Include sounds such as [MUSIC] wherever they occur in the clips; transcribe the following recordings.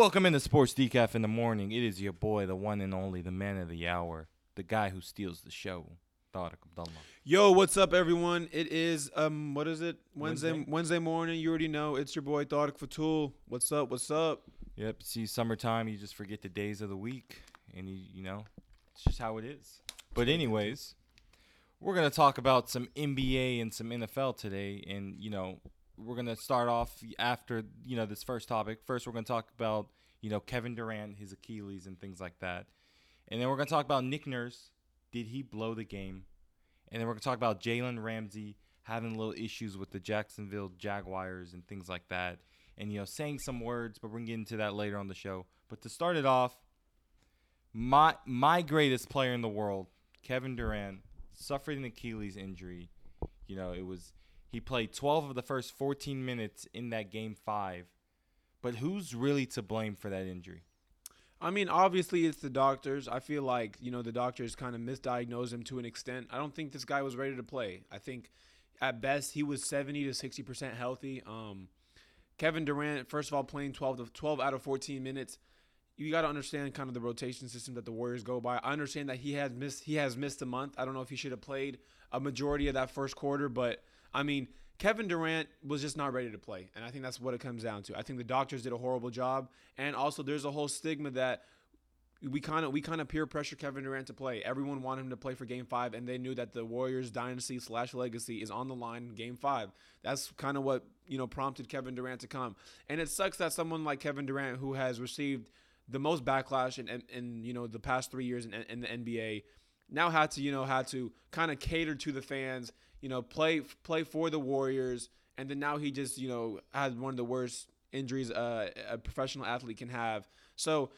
Welcome into Sports Decaf in the morning. It is your boy, the one and only, the man of the hour, the guy who steals the show, Tariq Abdullah. Yo, what's up, everyone? It is um, what is it? Wednesday, Wednesday. Wednesday, morning. You already know it's your boy Thark Fatul. What's up? What's up? Yep, see, summertime, you just forget the days of the week, and you, you know, it's just how it is. But anyways, we're gonna talk about some NBA and some NFL today, and you know, we're gonna start off after you know this first topic. First, we're gonna talk about you know Kevin Durant, his Achilles, and things like that, and then we're gonna talk about Nick Nurse. Did he blow the game? And then we're gonna talk about Jalen Ramsey having little issues with the Jacksonville Jaguars and things like that and you know saying some words but we're gonna get into that later on the show but to start it off my my greatest player in the world kevin durant suffered an achilles injury you know it was he played 12 of the first 14 minutes in that game five but who's really to blame for that injury I mean, obviously it's the doctors. I feel like you know the doctors kind of misdiagnosed him to an extent. I don't think this guy was ready to play. I think at best he was 70 to 60 percent healthy. Um, Kevin Durant, first of all, playing 12 to 12 out of 14 minutes. You got to understand kind of the rotation system that the Warriors go by. I understand that he has missed he has missed a month. I don't know if he should have played a majority of that first quarter, but I mean, Kevin Durant was just not ready to play, and I think that's what it comes down to. I think the doctors did a horrible job, and also there's a whole stigma that we kind of we kind of peer pressure Kevin Durant to play. Everyone wanted him to play for Game Five, and they knew that the Warriors' dynasty slash legacy is on the line in Game Five. That's kind of what you know prompted Kevin Durant to come, and it sucks that someone like Kevin Durant, who has received the most backlash in, in, in you know the past three years in, in the NBA, now had to you know had to kind of cater to the fans, you know play play for the Warriors, and then now he just you know had one of the worst injuries a professional athlete can have. So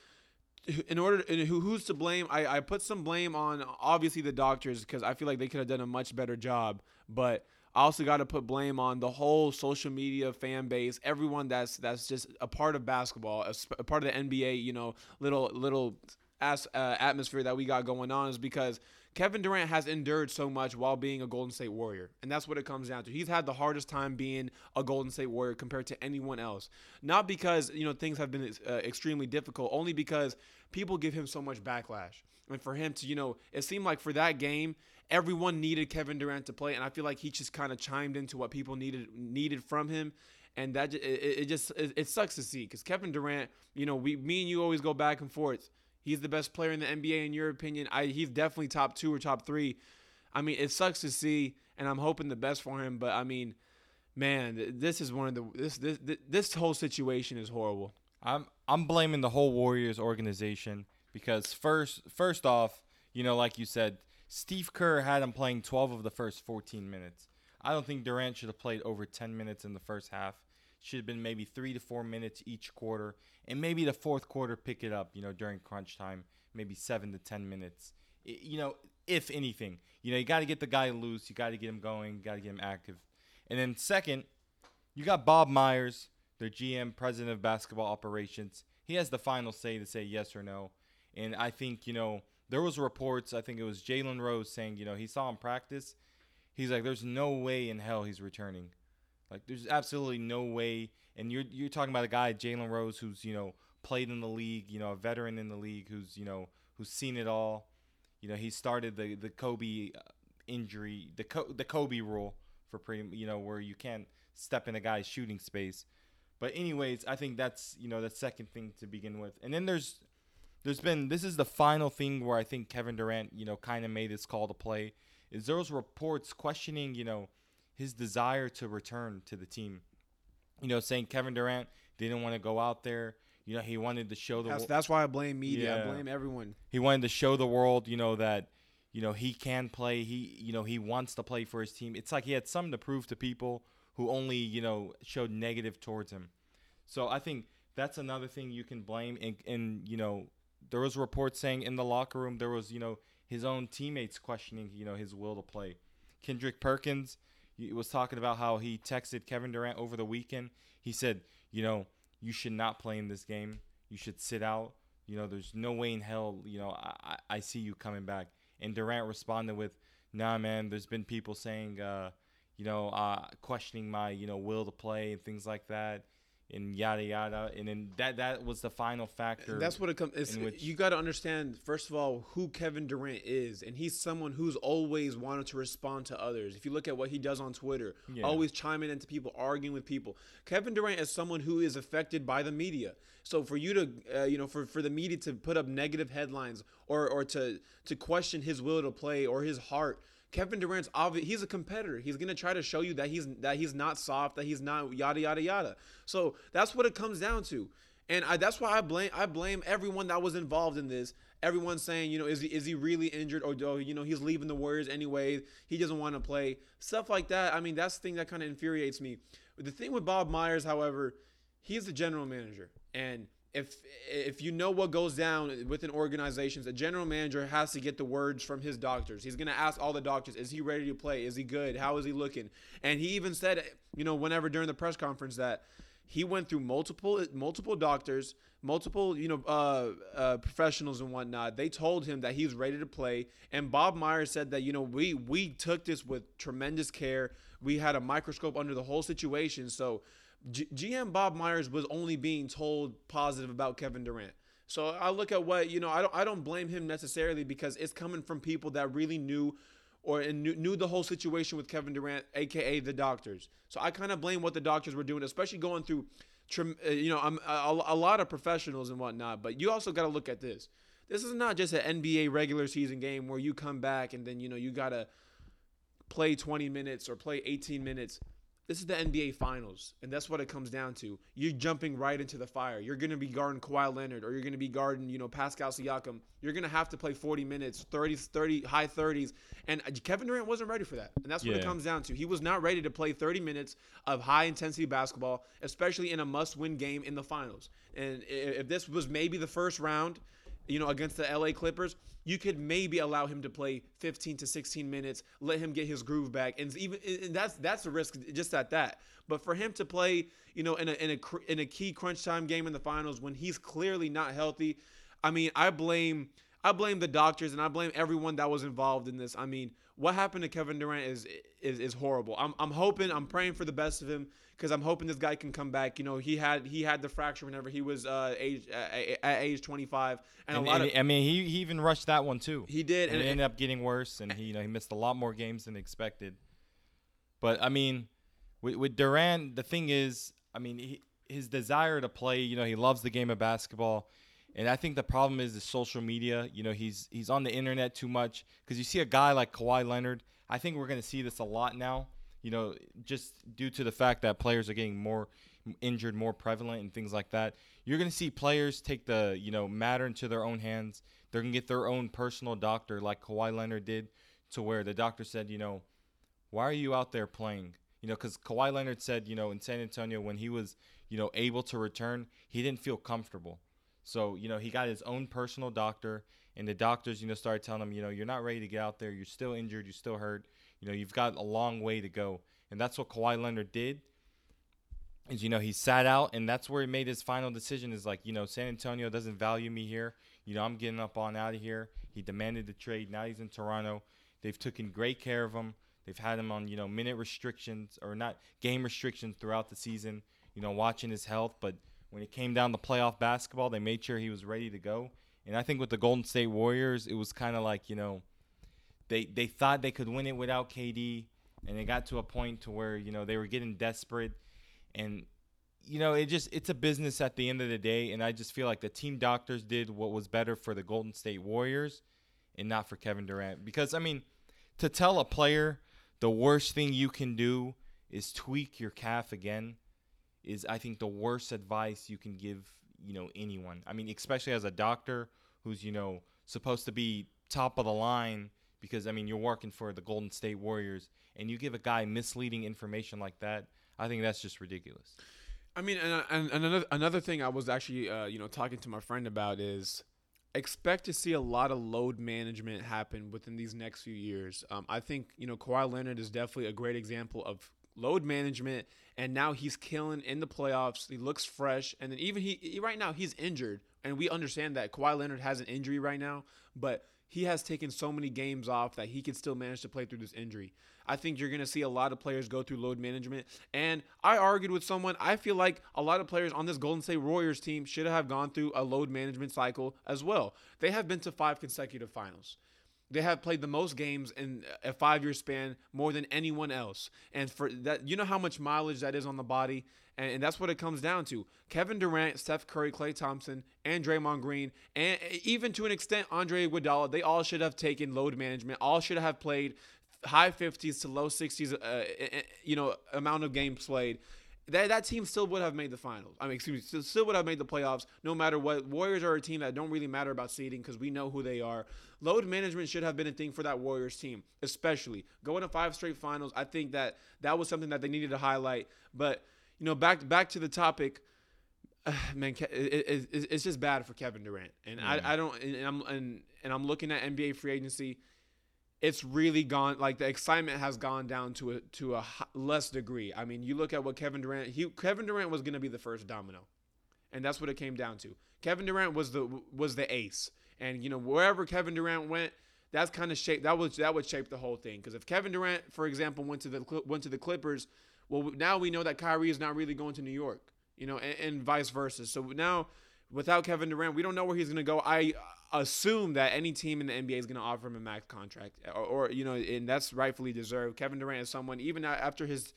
in order who who's to blame I, I put some blame on obviously the doctors because i feel like they could have done a much better job but i also got to put blame on the whole social media fan base everyone that's that's just a part of basketball a, a part of the nba you know little little as, uh, atmosphere that we got going on is because Kevin Durant has endured so much while being a Golden State Warrior. And that's what it comes down to. He's had the hardest time being a Golden State Warrior compared to anyone else. Not because, you know, things have been uh, extremely difficult, only because people give him so much backlash. And for him to, you know, it seemed like for that game, everyone needed Kevin Durant to play and I feel like he just kind of chimed into what people needed needed from him and that it, it just it, it sucks to see cuz Kevin Durant, you know, we me and you always go back and forth He's the best player in the NBA in your opinion. I he's definitely top two or top three. I mean, it sucks to see, and I'm hoping the best for him. But I mean, man, this is one of the this this this whole situation is horrible. I'm I'm blaming the whole Warriors organization because first first off, you know, like you said, Steve Kerr had him playing 12 of the first 14 minutes. I don't think Durant should have played over 10 minutes in the first half. Should have been maybe three to four minutes each quarter, and maybe the fourth quarter pick it up. You know, during crunch time, maybe seven to 10 minutes. You know, if anything, you know, you got to get the guy loose. You got to get him going. Got to get him active. And then second, you got Bob Myers, their GM, president of basketball operations. He has the final say to say yes or no. And I think you know there was reports. I think it was Jalen Rose saying you know he saw him practice. He's like, there's no way in hell he's returning. Like there's absolutely no way. And you're you're talking about a guy Jalen Rose who's you know played in the league, you know a veteran in the league who's you know who's seen it all. You know he started the the Kobe uh, injury, the Co- the Kobe rule for pretty you know where you can't step in a guy's shooting space. But anyways, I think that's you know the second thing to begin with. And then there's there's been this is the final thing where I think Kevin Durant you know kind of made his call to play. Is there was reports questioning you know his desire to return to the team. You know, saying Kevin Durant didn't want to go out there. You know, he wanted to show the That's, wo- that's why I blame media. Yeah. I blame everyone. he wanted to show the world, you know, that you know he can play. He you know he wants to play for his team. It's like he had something to prove to people who only you know showed negative towards him. So I think that's another thing you can blame. And, and you know, there was reports saying in the locker room there was you know his own teammates questioning you know his will to play. Kendrick Perkins he was talking about how he texted Kevin Durant over the weekend. He said, you know, you should not play in this game. You should sit out. You know, there's no way in hell, you know, I, I see you coming back. And Durant responded with, nah, man, there's been people saying, uh, you know, uh, questioning my, you know, will to play and things like that. And yada yada, and then that that was the final factor. That's what it comes. which- You got to understand first of all who Kevin Durant is, and he's someone who's always wanted to respond to others. If you look at what he does on Twitter, Yeah. always chiming into people, arguing with people. Kevin Durant is someone who is affected by the media. So for you to, uh, you know, for, for the media to put up negative headlines or or to to question his will to play or his heart. Kevin Durant's obvious. He's a competitor. He's gonna try to show you that he's that he's not soft, that he's not yada yada yada. So that's what it comes down to. And I, that's why I blame I blame everyone that was involved in this. Everyone saying, you know, is he is he really injured or oh, you know he's leaving the Warriors anyway? He doesn't want to play stuff like that. I mean, that's the thing that kind of infuriates me. The thing with Bob Myers, however, he's the general manager, and if if you know what goes down within organizations, a general manager has to get the words from his doctors. He's gonna ask all the doctors, "Is he ready to play? Is he good? How is he looking?" And he even said, you know, whenever during the press conference that he went through multiple multiple doctors, multiple you know uh, uh, professionals and whatnot. They told him that he's ready to play, and Bob Myers said that you know we we took this with tremendous care. We had a microscope under the whole situation, so. G- GM Bob Myers was only being told positive about Kevin Durant. So I look at what you know. I don't. I don't blame him necessarily because it's coming from people that really knew, or and knew, knew the whole situation with Kevin Durant, aka the doctors. So I kind of blame what the doctors were doing, especially going through, uh, you know, I'm, a, a lot of professionals and whatnot. But you also got to look at this. This is not just an NBA regular season game where you come back and then you know you gotta play 20 minutes or play 18 minutes. This is the NBA Finals, and that's what it comes down to. You're jumping right into the fire. You're going to be guarding Kawhi Leonard, or you're going to be guarding, you know, Pascal Siakam. You're going to have to play 40 minutes, 30, 30, high 30s, and Kevin Durant wasn't ready for that. And that's what it comes down to. He was not ready to play 30 minutes of high intensity basketball, especially in a must-win game in the finals. And if this was maybe the first round, you know, against the LA Clippers, you could maybe allow him to play 15 to 16 minutes, let him get his groove back, and even and that's that's a risk just at that. But for him to play, you know, in a in a in a key crunch time game in the finals when he's clearly not healthy, I mean, I blame I blame the doctors and I blame everyone that was involved in this. I mean, what happened to Kevin Durant is is, is horrible. I'm, I'm hoping, I'm praying for the best of him because I'm hoping this guy can come back. You know, he had he had the fracture whenever he was uh, age at, at age 25, and, And, a lot and of I mean, he, he even rushed that one too. he did, and and, it ended up getting worse, and he you know he missed a lot more games than expected. But I mean, with, with Durant, the thing is, I mean, he, his desire to play, you know, he loves the game of basketball, and I think the problem is the social media. You know, he's he's on the internet too much because you see a guy like Kawhi Leonard. I think we're gonna see this a lot now. You know, just due to the fact that players are getting more injured, more prevalent, and things like that. You're gonna see players take the you know matter into their own hands. They're gonna get their own personal doctor, like Kawhi Leonard did, to where the doctor said, you know, why are you out there playing? You know, because Kawhi Leonard said, you know, in San Antonio when he was, you know, able to return, he didn't feel comfortable. So, you know, he got his own personal doctor, and the doctors, you know, started telling him, you know, you're not ready to get out there. You're still injured. You're still hurt. You know, you've got a long way to go. And that's what Kawhi Leonard did. Is, you know, he sat out, and that's where he made his final decision is like, you know, San Antonio doesn't value me here. You know, I'm getting up on out of here. He demanded the trade. Now he's in Toronto. They've taken great care of him. They've had him on, you know, minute restrictions or not game restrictions throughout the season, you know, watching his health. But when it came down to playoff basketball, they made sure he was ready to go. And I think with the Golden State Warriors, it was kind of like, you know, they they thought they could win it without KD, and it got to a point to where, you know, they were getting desperate. And you know, it just it's a business at the end of the day, and I just feel like the team doctors did what was better for the Golden State Warriors and not for Kevin Durant. Because I mean, to tell a player the worst thing you can do is tweak your calf again is I think the worst advice you can give, you know, anyone. I mean, especially as a doctor who's, you know, supposed to be top of the line because I mean, you're working for the Golden State Warriors and you give a guy misleading information like that, I think that's just ridiculous. I mean, and, and, and another another thing I was actually uh, you know talking to my friend about is expect to see a lot of load management happen within these next few years. Um, I think you know Kawhi Leonard is definitely a great example of load management, and now he's killing in the playoffs. He looks fresh, and then even he, he right now he's injured, and we understand that Kawhi Leonard has an injury right now, but he has taken so many games off that he can still manage to play through this injury. I think you're going to see a lot of players go through load management. And I argued with someone, I feel like a lot of players on this Golden State Warriors team should have gone through a load management cycle as well. They have been to five consecutive finals. They have played the most games in a five year span more than anyone else. And for that, you know how much mileage that is on the body. And, and, that's what it comes down to. Kevin Durant, Steph Curry, Klay Thompson, and Draymond Green, and even to an extent, Andre Iguodala, they all should have taken load management. All should have played high 50s to low 60s, uh, you know, amount of games played. That, that team still would have made the finals. I mean, excuse me, still would have made the playoffs no matter what. Warriors are a team that don't really matter about seeding because we know who they are. Load management should have been a thing for that Warriors team, especially going to five straight finals. I think that that was something that they needed to highlight. But you know, back back to the topic. Uh, [SIGHS] man, it, it, it, it's just bad for Kevin Durant, and mm. I, I don't, and I'm and, and I'm looking at NBA free agency. It's really gone like the excitement has gone down to a to a less degree. I mean, you look at what Kevin Durant. He Kevin Durant was going to be the first domino, and that's what it came down to. Kevin Durant was the was the ace, and you know wherever Kevin Durant went, that's kind of shape that was that would shape the whole thing. Because if Kevin Durant, for example, went to the went to the Clippers well, now we know that Kyrie is not really going to New York, you know, and, and vice versa. So now, without Kevin Durant, we don't know where he's going to go. I assume that any team in the NBA is going to offer him a max contract, or, or, you know, and that's rightfully deserved. Kevin Durant is someone even after his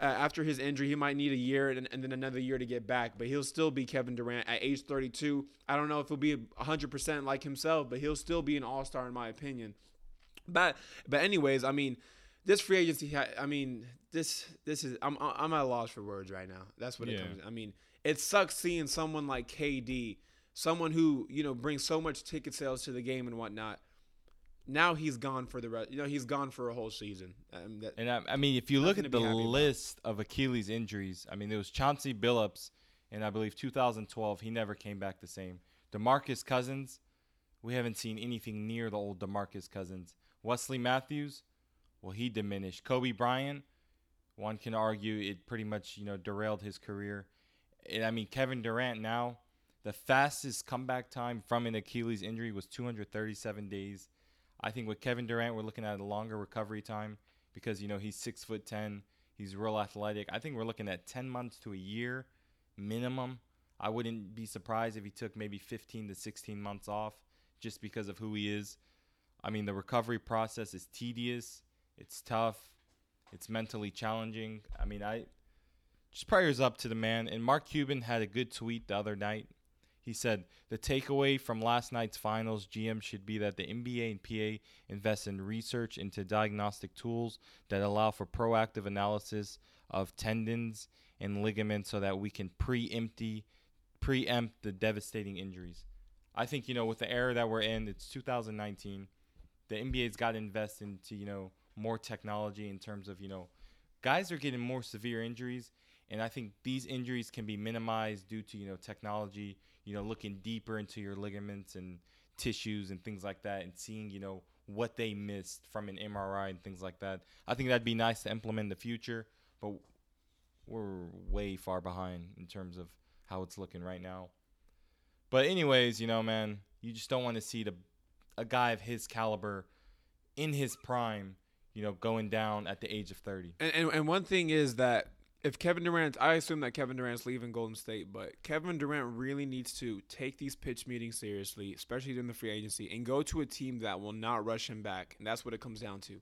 uh, after his injury, he might need a year and, and, then another year to get back, but he'll still be Kevin Durant at age 32. I don't know if he'll be 100% like himself, but he'll still be an all star in my opinion. But but anyways, I mean, this free agency, I mean, this this is I'm I'm at a loss for words right now. That's what yeah. it comes. I mean, it sucks seeing someone like KD, someone who you know brings so much ticket sales to the game and whatnot. Now he's gone for the rest. You know, he's gone for a whole season. Um, that, and I, I, mean, if you look at the list of Achilles injuries, I mean, there was Chauncey Billups in I believe 2012. He never came back the same. DeMarcus Cousins, we haven't seen anything near the old DeMarcus Cousins. Wesley Matthews, well, he diminished. Kobe Bryant, one can argue it pretty much you know derailed his career. I mean Kevin Durant now, the fastest comeback time from an Achilles injury was 237 days. I think with Kevin Durant, we're looking at a longer recovery time because you know he's six foot ten, he's real athletic. I think we're looking at 10 months to a year minimum. I wouldn't be surprised if he took maybe 15 to 16 months off just because of who he is. I mean, the recovery process is tedious, it's tough. It's mentally challenging. I mean, I just prayers up to the man. And Mark Cuban had a good tweet the other night. He said the takeaway from last night's finals GM should be that the NBA and PA invest in research into diagnostic tools that allow for proactive analysis of tendons and ligaments so that we can preempt preempt the devastating injuries. I think you know with the era that we're in, it's 2019. The NBA's got to invest into you know more technology in terms of you know guys are getting more severe injuries and i think these injuries can be minimized due to you know technology you know looking deeper into your ligaments and tissues and things like that and seeing you know what they missed from an mri and things like that i think that'd be nice to implement in the future but we're way far behind in terms of how it's looking right now but anyways you know man you just don't want to see the a guy of his caliber in his prime you know, going down at the age of 30. And, and, and one thing is that if Kevin Durant, I assume that Kevin Durant's leaving Golden State, but Kevin Durant really needs to take these pitch meetings seriously, especially during the free agency, and go to a team that will not rush him back. And that's what it comes down to.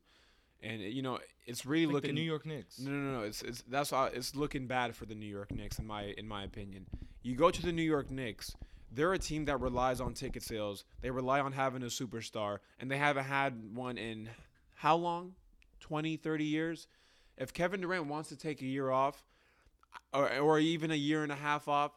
And you know, it's really like looking the New York Knicks. No, no, no. It's it's that's it's looking bad for the New York Knicks in my in my opinion. You go to the New York Knicks, they're a team that relies on ticket sales. They rely on having a superstar, and they haven't had one in how long? 20, 30 years. If Kevin Durant wants to take a year off or, or even a year and a half off,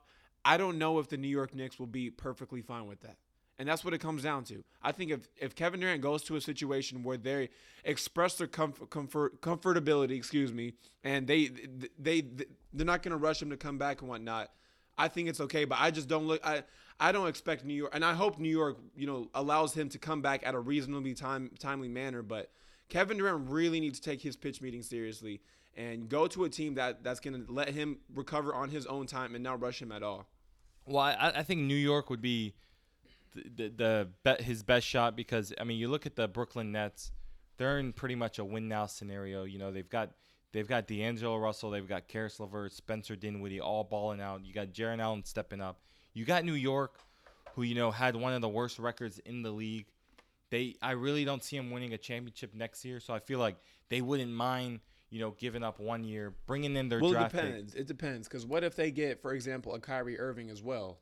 I don't know if the New York Knicks will be perfectly fine with that. And that's what it comes down to. I think if, if Kevin Durant goes to a situation where they express their comfort, comfort comfortability, excuse me, and they they, they they're not going to rush him to come back and whatnot, I think it's okay. But I just don't look. I I don't expect New York, and I hope New York, you know, allows him to come back at a reasonably time timely manner. But Kevin Durant really needs to take his pitch meeting seriously and go to a team that that's going to let him recover on his own time and not rush him at all. Well, I, I think New York would be the the bet his best shot because I mean you look at the Brooklyn Nets, they're in pretty much a win now scenario. You know they've got they've got D'Angelo Russell, they've got Caris LeVert, Spencer Dinwiddie all balling out. You got Jarrett Allen stepping up. You got New York, who you know had one of the worst records in the league. They I really don't see them winning a championship next year, so I feel like they wouldn't mind you know, giving up one year, bringing in their well, draft it depends. Pick. It depends because what if they get, for example, a Kyrie Irving as well?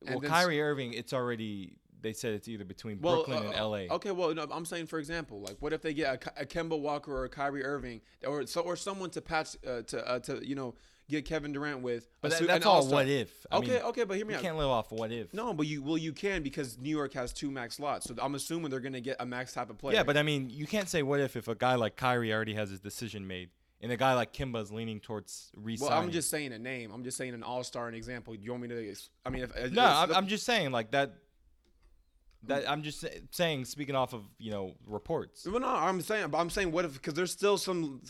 well, Kyrie Irving, it's already they said it's either between well, Brooklyn uh, and LA. Okay, well, no, I'm saying for example, like what if they get a, a Kemba Walker or a Kyrie Irving or so or someone to patch uh, to uh, to you know get Kevin Durant with. But that, that's all what if. I okay, mean, okay, but hear me you out. You can't live off what if. No, but you well you can because New York has two max slots, so I'm assuming they're gonna get a max type of player. Yeah, but I mean you can't say what if if a guy like Kyrie already has his decision made and a guy like Kemba is leaning towards resigning. Well, I'm just saying a name. I'm just saying an all star, an example. Do You want me to? I mean, if, no, I'm, I'm, just saying like that. That I'm just saying, speaking off of you know reports. Well, no, I'm saying, I'm saying, what if? Because there's still some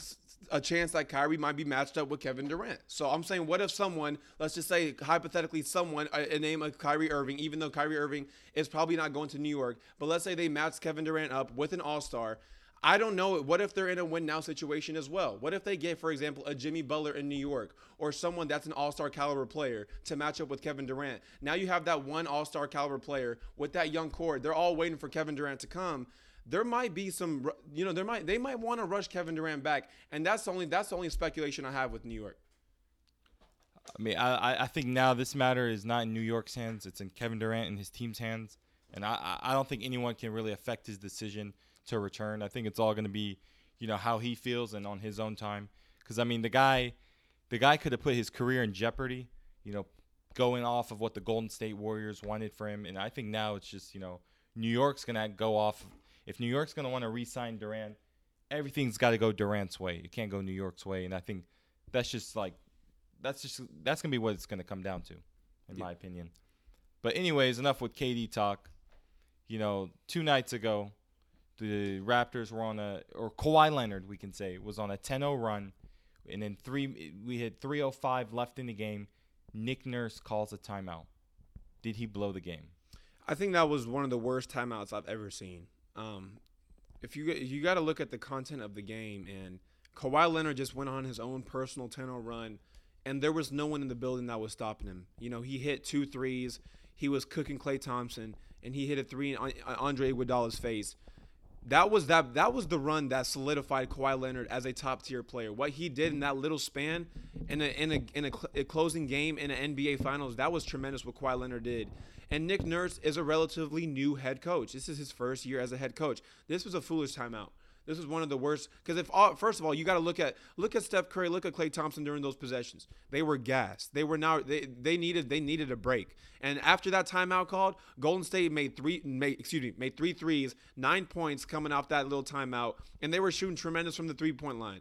a chance that Kyrie might be matched up with Kevin Durant. So I'm saying, what if someone, let's just say hypothetically, someone a, a name of Kyrie Irving, even though Kyrie Irving is probably not going to New York, but let's say they match Kevin Durant up with an All Star I don't know. What if they're in a win now situation as well? What if they get, for example, a Jimmy Butler in New York or someone that's an all star caliber player to match up with Kevin Durant? Now you have that one all star caliber player with that young core. They're all waiting for Kevin Durant to come. There might be some, you know, there might they might want to rush Kevin Durant back, and that's the only that's the only speculation I have with New York. I mean, I I think now this matter is not in New York's hands; it's in Kevin Durant and his team's hands, and I I don't think anyone can really affect his decision to return. I think it's all going to be, you know, how he feels and on his own time. Because I mean, the guy, the guy could have put his career in jeopardy. You know, going off of what the Golden State Warriors wanted for him, and I think now it's just you know, New York's going to go off. If New York's going to want to re-sign Durant, everything's got to go Durant's way. It can't go New York's way, and I think that's just like that's just that's gonna be what it's gonna come down to, in yeah. my opinion. But anyways, enough with KD talk. You know, two nights ago, the Raptors were on a or Kawhi Leonard we can say was on a 10-0 run, and then three we had 3:05 left in the game. Nick Nurse calls a timeout. Did he blow the game? I think that was one of the worst timeouts I've ever seen. Um, if you you got to look at the content of the game, and Kawhi Leonard just went on his own personal 10-0 run, and there was no one in the building that was stopping him. You know, he hit two threes. He was cooking Klay Thompson, and he hit a three on Andre Iguodala's face that was that that was the run that solidified Kawhi Leonard as a top tier player. What he did in that little span in a in a in a, cl- a, closing game in an NBA Finals, that was tremendous. What Kawhi Leonard did. And Nick Nurse is a relatively new head coach. This is his first year as a head coach. This was a foolish timeout. This was one of the worst because if all, first of all you got to look at look at Steph Curry, look at Klay Thompson during those possessions. They were gassed. They were now they, they needed they needed a break. And after that timeout called, Golden State made three made excuse me made three threes, nine points coming off that little timeout, and they were shooting tremendous from the three point line.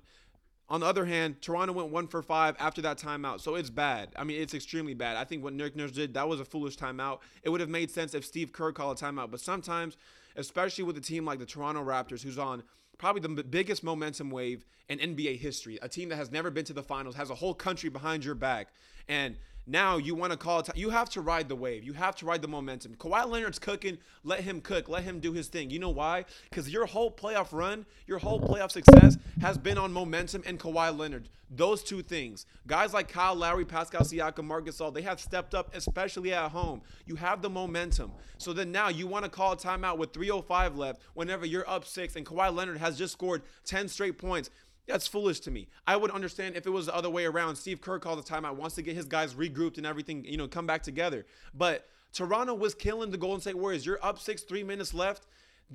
On the other hand, Toronto went one for five after that timeout. So it's bad. I mean, it's extremely bad. I think what Nick Nurse did, that was a foolish timeout. It would have made sense if Steve Kerr called a timeout. But sometimes, especially with a team like the Toronto Raptors, who's on probably the biggest momentum wave in NBA history. A team that has never been to the finals, has a whole country behind your back. And now you want to call it. You have to ride the wave. You have to ride the momentum. Kawhi Leonard's cooking. Let him cook. Let him do his thing. You know why? Because your whole playoff run, your whole playoff success has been on momentum and Kawhi Leonard. Those two things. Guys like Kyle Lowry, Pascal Siakam, Marc Gasol, they have stepped up, especially at home. You have the momentum. So then now you want to call timeout with 3:05 left. Whenever you're up six and Kawhi Leonard has just scored 10 straight points. That's foolish to me. I would understand if it was the other way around. Steve Kerr calls a timeout, wants to get his guys regrouped and everything, you know, come back together. But Toronto was killing the Golden State Warriors. You're up six, three minutes left.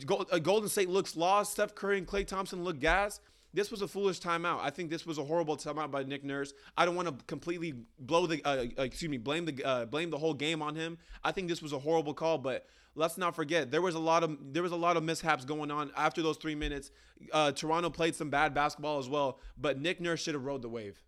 Uh, Golden State looks lost. Steph Curry and Klay Thompson look gas. This was a foolish timeout. I think this was a horrible timeout by Nick Nurse. I don't want to completely blow the, uh, uh, excuse me, blame the uh, blame the whole game on him. I think this was a horrible call, but let's not forget there was a lot of there was a lot of mishaps going on after those three minutes. Uh, Toronto played some bad basketball as well, but Nick Nurse should have rode the wave.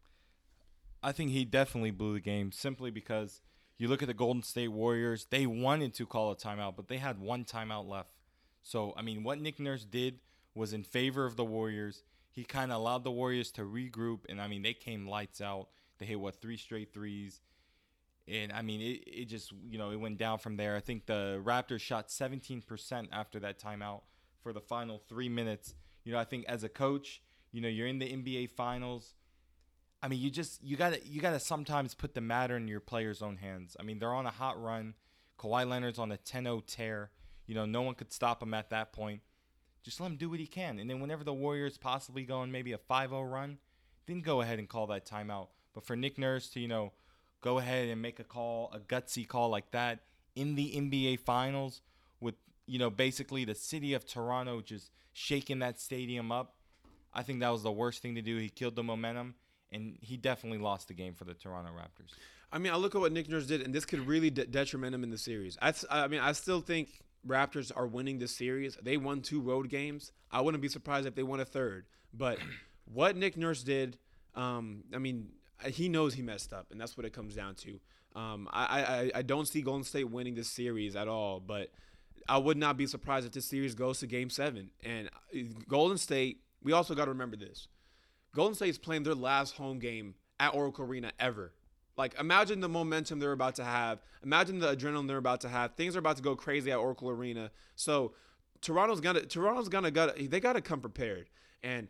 I think he definitely blew the game simply because you look at the Golden State Warriors. They wanted to call a timeout, but they had one timeout left. So I mean, what Nick Nurse did was in favor of the Warriors. He kind of allowed the Warriors to regroup, and I mean, they came lights out. They hit what three straight threes and I mean, it, it just you know it went down from there. I think the Raptors shot 17% after that timeout for the final three minutes. You know, I think as a coach, you know, you're in the NBA Finals. I mean, you just you gotta you gotta sometimes put the matter in your players' own hands. I mean, they're on a hot run. Kawhi Leonard's on a 10-0 tear. You know, no one could stop him at that point. Just let him do what he can. And then whenever the Warriors possibly go on maybe a 5-0 run, then go ahead and call that timeout. But for Nick Nurse to, you know, go ahead and make a call, a gutsy call like that in the NBA Finals with, you know, basically the city of Toronto just shaking that stadium up. I think that was the worst thing to do. He killed the momentum, and he definitely lost the game for the Toronto Raptors. I mean, I look at what Nick Nurse did, and this could really de- detriment him in the series. I, I mean, I still think Raptors are winning this series. They won two road games. I wouldn't be surprised if they won a third. But [CLEARS THROAT] what Nick Nurse did, um, I mean, he knows he messed up, and that's what it comes down to. Um, I, I I don't see Golden State winning this series at all, but I would not be surprised if this series goes to Game Seven. And uh, Golden State, we also got to remember this: Golden State is playing their last home game at Oracle Arena ever. Like, imagine the momentum they're about to have. Imagine the adrenaline they're about to have. Things are about to go crazy at Oracle Arena. So, Toronto's gonna Toronto's gonna got they got to come prepared. And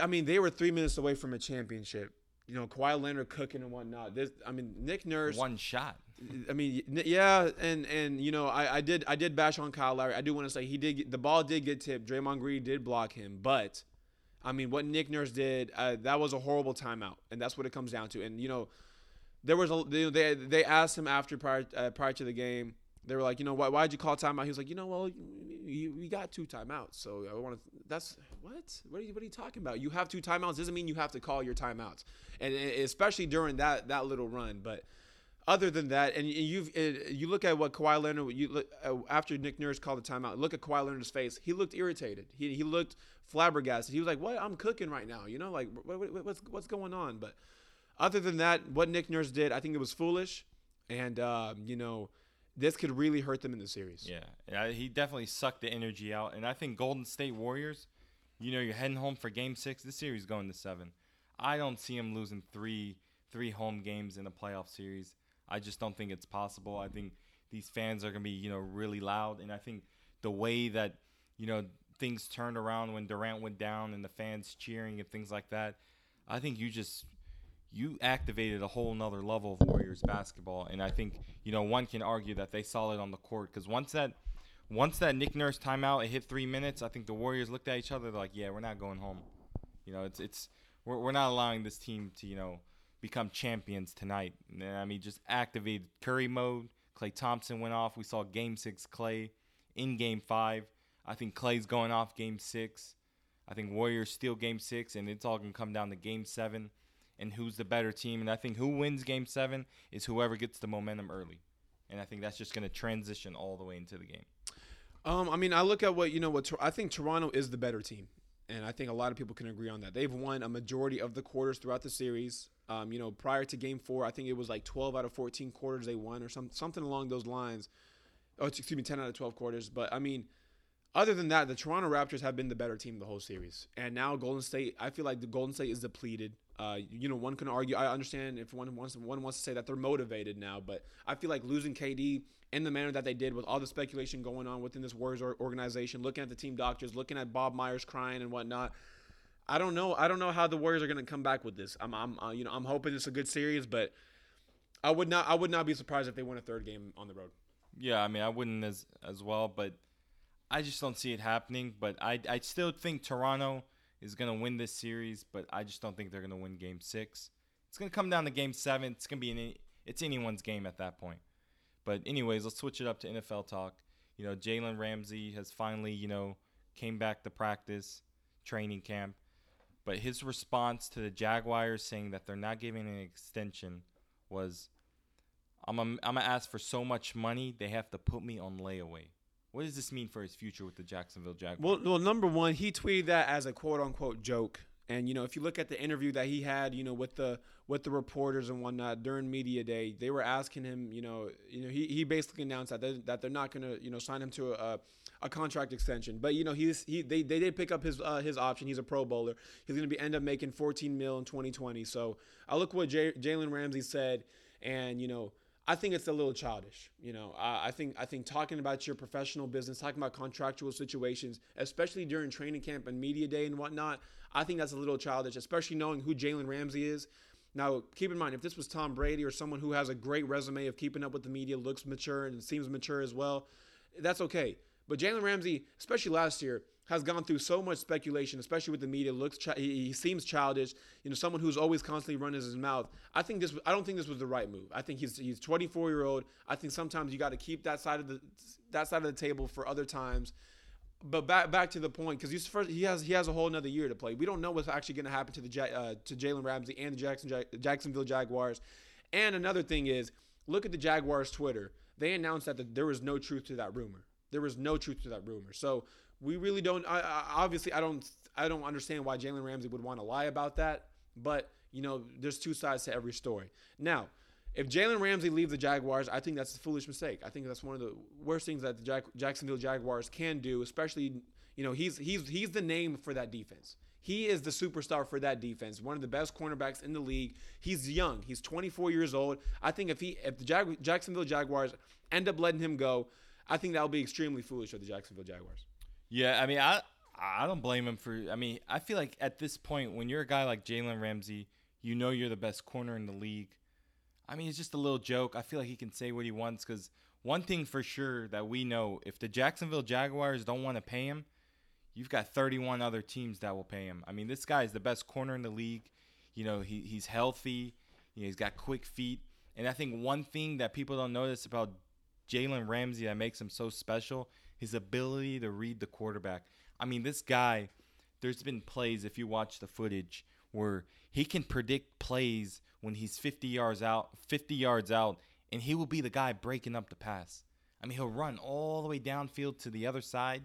I mean, they were three minutes away from a championship you know, Kawhi Leonard cooking and whatnot. This, I mean, Nick Nurse. One shot. I mean, yeah, and and you know, I, I did I did bash on Kyle Lowry. I do want to say he did get, the ball did get tipped. Draymond Green did block him, but I mean, what Nick Nurse did uh, that was a horrible timeout, and that's what it comes down to. And you know, there was a they they asked him after prior uh, prior to the game they were like, you know, why why'd you call timeout? He was like, you know, well, you got two timeouts, so I want to. That's what? What are you What are you talking about? You have two timeouts doesn't mean you have to call your timeouts, and especially during that that little run. But other than that, and you've you look at what Kawhi Leonard you look uh, after Nick Nurse called the timeout. Look at Kawhi Leonard's face. He looked irritated. He he looked flabbergasted. He was like, "What? I'm cooking right now. You know, like what, what, what's what's going on?" But other than that, what Nick Nurse did, I think it was foolish, and um, you know this could really hurt them in the series. Yeah, he definitely sucked the energy out, and I think Golden State Warriors, you know, you're heading home for Game Six. This series going to seven. I don't see him losing three three home games in a playoff series. I just don't think it's possible. I think these fans are gonna be, you know, really loud, and I think the way that you know things turned around when Durant went down and the fans cheering and things like that, I think you just you activated a whole nother level of Warriors basketball. And I think, you know, one can argue that they saw it on the court because once that once that Nick Nurse timeout it hit three minutes, I think the Warriors looked at each other like, yeah, we're not going home. You know, it's it's we're, we're not allowing this team to, you know, become champions tonight. And, I mean, just activated Curry mode. Klay Thompson went off. We saw game six Klay in game five. I think Klay's going off game six. I think Warriors steal game six, and it's all going to come down to game seven and who's the better team. And I think who wins game seven is whoever gets the momentum early. And I think that's just going to transition all the way into the game. Um, I mean, I look at what, you know, what I think Toronto is the better team. And I think a lot of people can agree on that. They've won a majority of the quarters throughout the series. Um, you know, prior to game four, I think it was like 12 out of 14 quarters they won or some, something along those lines. Oh, excuse me, 10 out of 12 quarters. But I mean, other than that, the Toronto Raptors have been the better team the whole series. And now Golden State, I feel like the Golden State is depleted. Uh, you know, one can argue. I understand if one wants one wants to say that they're motivated now, but I feel like losing KD in the manner that they did, with all the speculation going on within this Warriors organization, looking at the team doctors, looking at Bob Myers crying and whatnot. I don't know. I don't know how the Warriors are going to come back with this. I'm, I'm, uh, you know, I'm hoping it's a good series, but I would not, I would not be surprised if they win a third game on the road. Yeah, I mean, I wouldn't as as well, but I just don't see it happening. But I, I still think Toronto is going to win this series, but I just don't think they're going to win Game Six. It's going to come down to Game Seven. It's going to be an, it's anyone's game at that point. But anyways, let's switch it up to NFL talk. You know, Jalen Ramsey has finally, you know, came back to practice, training camp. But his response to the Jaguars saying that they're not giving an extension was, "I'm a, I'm gonna ask for so much money they have to put me on layaway." What does this mean for his future with the Jacksonville Jaguars? Well, well, number one, he tweeted that as a quote unquote joke. And you know, if you look at the interview that he had, you know, with the with the reporters and whatnot during media day, they were asking him, you know, you know, he, he basically announced that they, that they're not going to, you know, sign him to a, a contract extension. But you know, he's he they, they did pick up his uh, his option. He's a Pro Bowler. He's going to be end up making 14 mil in 2020. So I look what Jalen Ramsey said, and you know, I think it's a little childish. You know, I, I think I think talking about your professional business, talking about contractual situations, especially during training camp and media day and whatnot, I think that's a little childish, especially knowing who Jalen Ramsey is. Now, keep in mind, if this was Tom Brady or someone who has a great resume of keeping up with the media, looks mature and seems mature as well, that's okay. But Jalen Ramsey, especially last year, has gone through so much speculation, especially with the media. Looks he, seems childish. You know, someone who's always constantly running his mouth. I think this. I don't think this was the right move. I think he's he's 24 year old. I think sometimes you got to keep that side of the that side of the table for other times. But back back to the point because he's first. He has he has a whole another year to play. We don't know what's actually going to happen to the uh, to Jalen Ramsey and the Jackson Jacksonville Jaguars. And another thing is, look at the Jaguars Twitter. They announced that the, there was no truth to that rumor. There was no truth to that rumor. So we really don't. I, I, obviously, I don't. I don't understand why Jalen Ramsey would want to lie about that. But you know, there's two sides to every story. Now, if Jalen Ramsey leaves the Jaguars, I think that's a foolish mistake. I think that's one of the worst things that the Jack, Jacksonville Jaguars can do. Especially, you know, he's he's he's the name for that defense. He is the superstar for that defense. One of the best cornerbacks in the league. He's young. He's 24 years old. I think if he if the Jag, Jacksonville Jaguars end up letting him go, I think that will be extremely foolish for the Jacksonville Jaguars. Yeah, I mean, I I don't blame him for. I mean, I feel like at this point, when you're a guy like Jalen Ramsey, you know you're the best corner in the league. I mean, it's just a little joke. I feel like he can say what he wants because one thing for sure that we know: if the Jacksonville Jaguars don't want to pay him, you've got 31 other teams that will pay him. I mean, this guy is the best corner in the league. You know, he, he's healthy. You know, he's got quick feet. And I think one thing that people don't notice about Jalen Ramsey that makes him so special his ability to read the quarterback. I mean, this guy, there's been plays, if you watch the footage, where he can predict plays when he's 50 yards out, 50 yards out, and he will be the guy breaking up the pass. I mean, he'll run all the way downfield to the other side,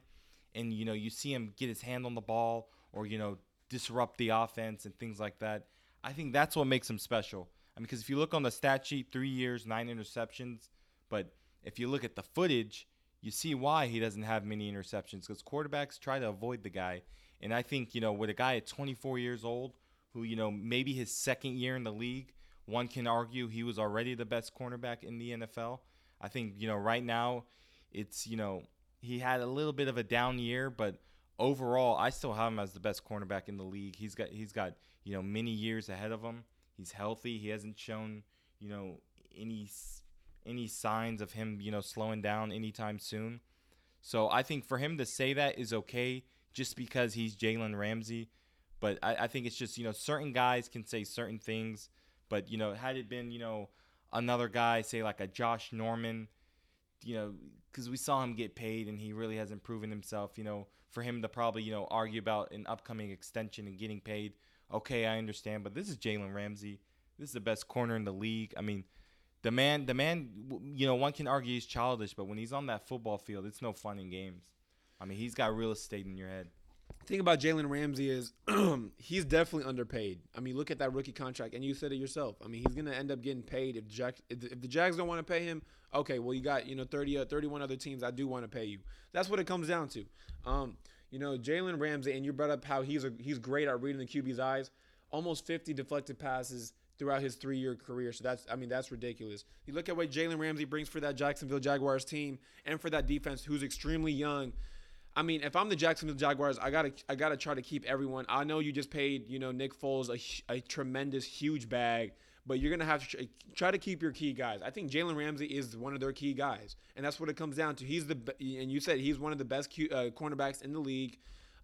and you know, you see him get his hand on the ball or you know, disrupt the offense and things like that. I think that's what makes him special. I mean, because if you look on the stat sheet, three years, nine interceptions, but if you look at the footage, you see why he doesn't have many interceptions because quarterbacks try to avoid the guy. And I think, you know, with a guy at 24 years old who, you know, maybe his second year in the league, one can argue he was already the best cornerback in the NFL. I think, you know, right now it's, you know, he had a little bit of a down year, but overall, I still have him as the best cornerback in the league. He's got he's got, you know, many years ahead of him. He's healthy. He hasn't shown, you know, any any signs of him, you know, slowing down anytime soon. So I think for him to say that is okay just because he's Jalen Ramsey. But I, I think it's just, you know, certain guys can say certain things. But, you know, had it been, you know, another guy, say like a Josh Norman, you know, because we saw him get paid and he really hasn't proven himself, you know, for him to probably, you know, argue about an upcoming extension and getting paid. Okay, I understand. But this is Jalen Ramsey. This is the best corner in the league. I mean, the man, the man, you know, one can argue he's childish, but when he's on that football field, it's no fun in games. I mean, he's got real estate in your head. Thing about Jalen Ramsey is [CLEARS THROAT] he's definitely underpaid. I mean, look at that rookie contract, and you said it yourself. I mean, he's gonna end up getting paid if Jack if the, if the Jags don't want to pay him. Okay, well, you got you know 30 uh, 31 other teams I do want to pay you. That's what it comes down to. Um, you know, Jalen Ramsey, and you brought up how he's a, he's great at reading the QB's eyes. Almost 50 deflected passes throughout his three-year career. So that's, I mean, that's ridiculous. You look at what Jalen Ramsey brings for that Jacksonville Jaguars team and for that defense, who's extremely young. I mean, if I'm the Jacksonville Jaguars, I gotta, I gotta try to keep everyone. I know you just paid, you know, Nick Foles a, a tremendous, huge bag, but you're gonna have to try to keep your key guys. I think Jalen Ramsey is one of their key guys, and that's what it comes down to. He's the, and you said he's one of the best uh, cornerbacks in the league.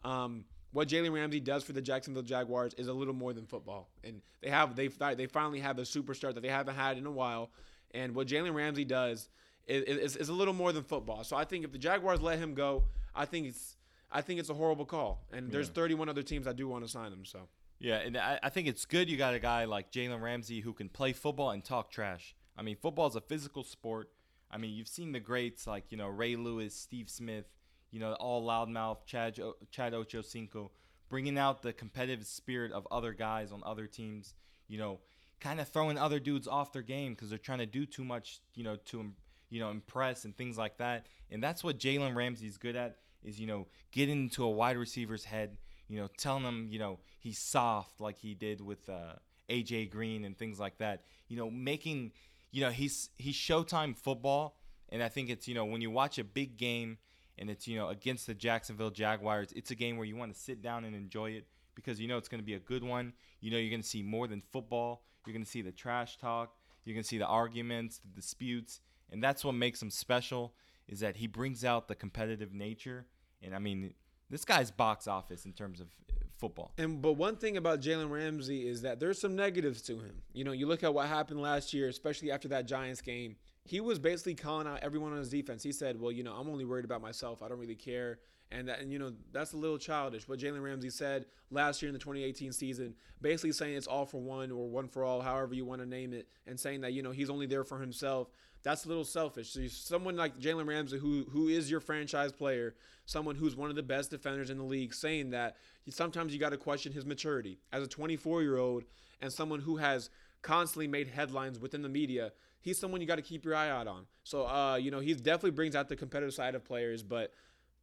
Um, what Jalen Ramsey does for the Jacksonville Jaguars is a little more than football, and they have they they finally have a superstar that they haven't had in a while, and what Jalen Ramsey does is, is, is, a little more than football. So I think if the Jaguars let him go, I think it's I think it's a horrible call, and there's 31 other teams I do want to sign him. So yeah, and I, I think it's good you got a guy like Jalen Ramsey who can play football and talk trash. I mean, football is a physical sport. I mean, you've seen the greats like you know Ray Lewis, Steve Smith you know, all loudmouth Chad Chad Ochocinco, bringing out the competitive spirit of other guys on other teams. You know, kind of throwing other dudes off their game because they're trying to do too much. You know, to you know impress and things like that. And that's what Jalen Ramsey's good at is you know getting into a wide receiver's head. You know, telling them you know he's soft like he did with uh, AJ Green and things like that. You know, making you know, he's he's Showtime football, and I think it's you know when you watch a big game and it's you know against the Jacksonville Jaguars, it's a game where you want to sit down and enjoy it because you know it's going to be a good one. You know you're going to see more than football. You're going to see the trash talk. You're going to see the arguments, the disputes, and that's what makes him special. Is that he brings out the competitive nature, and I mean this guy's box office in terms of uh, football. And but one thing about Jalen Ramsey is that there's some negatives to him. You know, you look at what happened last year, especially after that Giants game. He was basically calling out everyone on his defense. He said, "Well, you know, I'm only worried about myself. I don't really care." And that, and you know, that's a little childish. But Jalen Ramsey said last year in the 2018 season, basically saying it's all for one or one for all, however you want to name it, and saying that you know he's only there for himself. That's a little selfish. So someone like Jalen Ramsey, who who is your franchise player, someone who's one of the best defenders in the league, saying that sometimes you got to question his maturity as a 24 year old and someone who has constantly made headlines within the media. He's someone you got to keep your eye out on. So, uh, you know, he definitely brings out the competitive side of players, but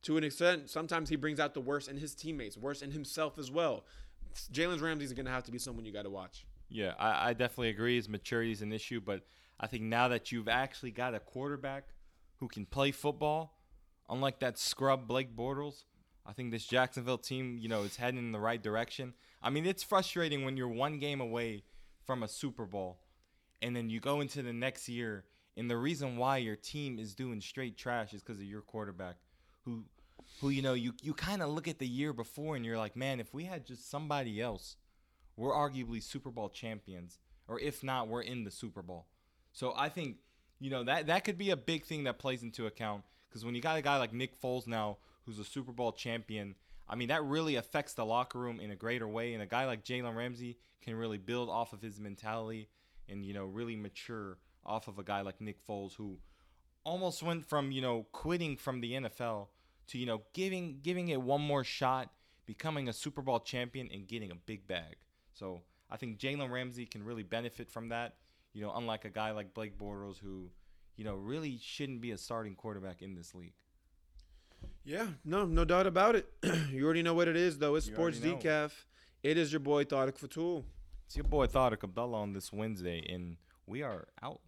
to an extent, sometimes he brings out the worst in his teammates, worst in himself as well. Jalen Ramsey's going to have to be someone you got to watch. Yeah, I, I definitely agree. His maturity is an issue, but I think now that you've actually got a quarterback who can play football, unlike that scrub Blake Bortles, I think this Jacksonville team, you know, is heading in the right direction. I mean, it's frustrating when you're one game away from a Super Bowl and then you go into the next year and the reason why your team is doing straight trash is because of your quarterback who who you know you you kind of look at the year before and you're like, "Man, if we had just somebody else, we're arguably Super Bowl champions or if not, we're in the Super Bowl." So I think, you know, that that could be a big thing that plays into account because when you got a guy like Nick Foles now who's a Super Bowl champion, I mean, that really affects the locker room in a greater way. And a guy like Jalen Ramsey can really build off of his mentality and, you know, really mature off of a guy like Nick Foles who almost went from, you know, quitting from the NFL to, you know, giving giving it one more shot, becoming a Super Bowl champion and getting a big bag. So I think Jalen Ramsey can really benefit from that. You know, unlike a guy like Blake Bortles who, you know, really shouldn't be a starting quarterback in this league. Yeah, no, no doubt about it. [CLEARS THROAT] you already know what it is, though. It's You Sports. Decaf. It is your boy Thadik Fatul. It's your boy Thadik Abdullah on this Wednesday, and we are out.